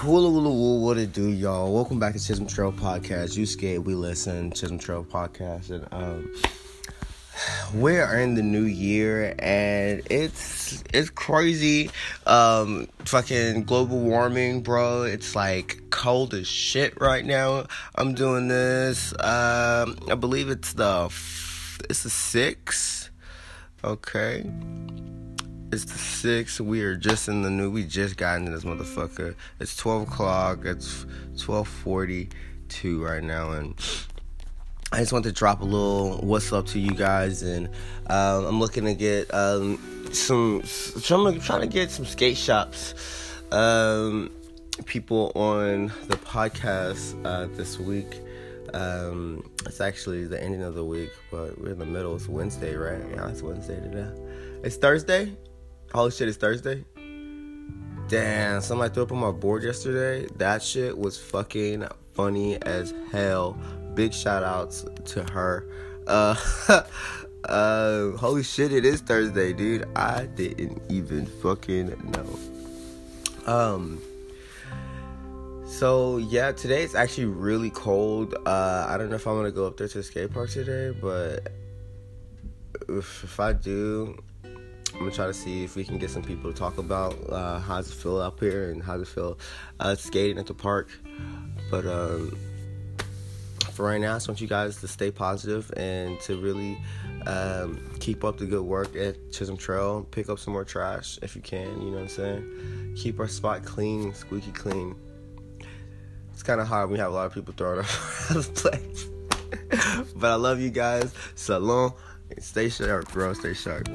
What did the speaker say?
Woola woola woo, what it do, y'all? Welcome back to Chisholm Trail Podcast. You scared, we listen. Chisholm Trail Podcast, and um, we are in the new year, and it's it's crazy. Um, fucking global warming, bro. It's like cold as shit right now. I'm doing this. Um, I believe it's the it's the sixth. Okay. It's the sixth. We are just in the new. We just got into this motherfucker. It's twelve o'clock. It's twelve forty two right now, and I just want to drop a little what's up to you guys, and um, I'm looking to get um, some. I'm trying to get some skate shops. Um, people on the podcast uh, this week. Um, it's actually the ending of the week, but we're in the middle. It's Wednesday, right? Yeah, it's Wednesday today. It's Thursday. Holy shit, it's Thursday. Damn, somebody threw up on my board yesterday. That shit was fucking funny as hell. Big shout outs to her. Uh, uh, holy shit, it is Thursday, dude. I didn't even fucking know. Um, so yeah, today it's actually really cold. Uh, I don't know if I'm gonna go up there to the skate park today, but if, if I do, I'm gonna try to see if we can get some people to talk about uh, how does it feel up here and how does it feel uh, skating at the park. But um, for right now, I just want you guys to stay positive and to really um, keep up the good work at Chisholm Trail. Pick up some more trash if you can. You know what I'm saying? Keep our spot clean, squeaky clean. It's kind of hard when we have a lot of people throwing up out of place. but I love you guys. Salon. Stay sharp, bro. Stay sharp.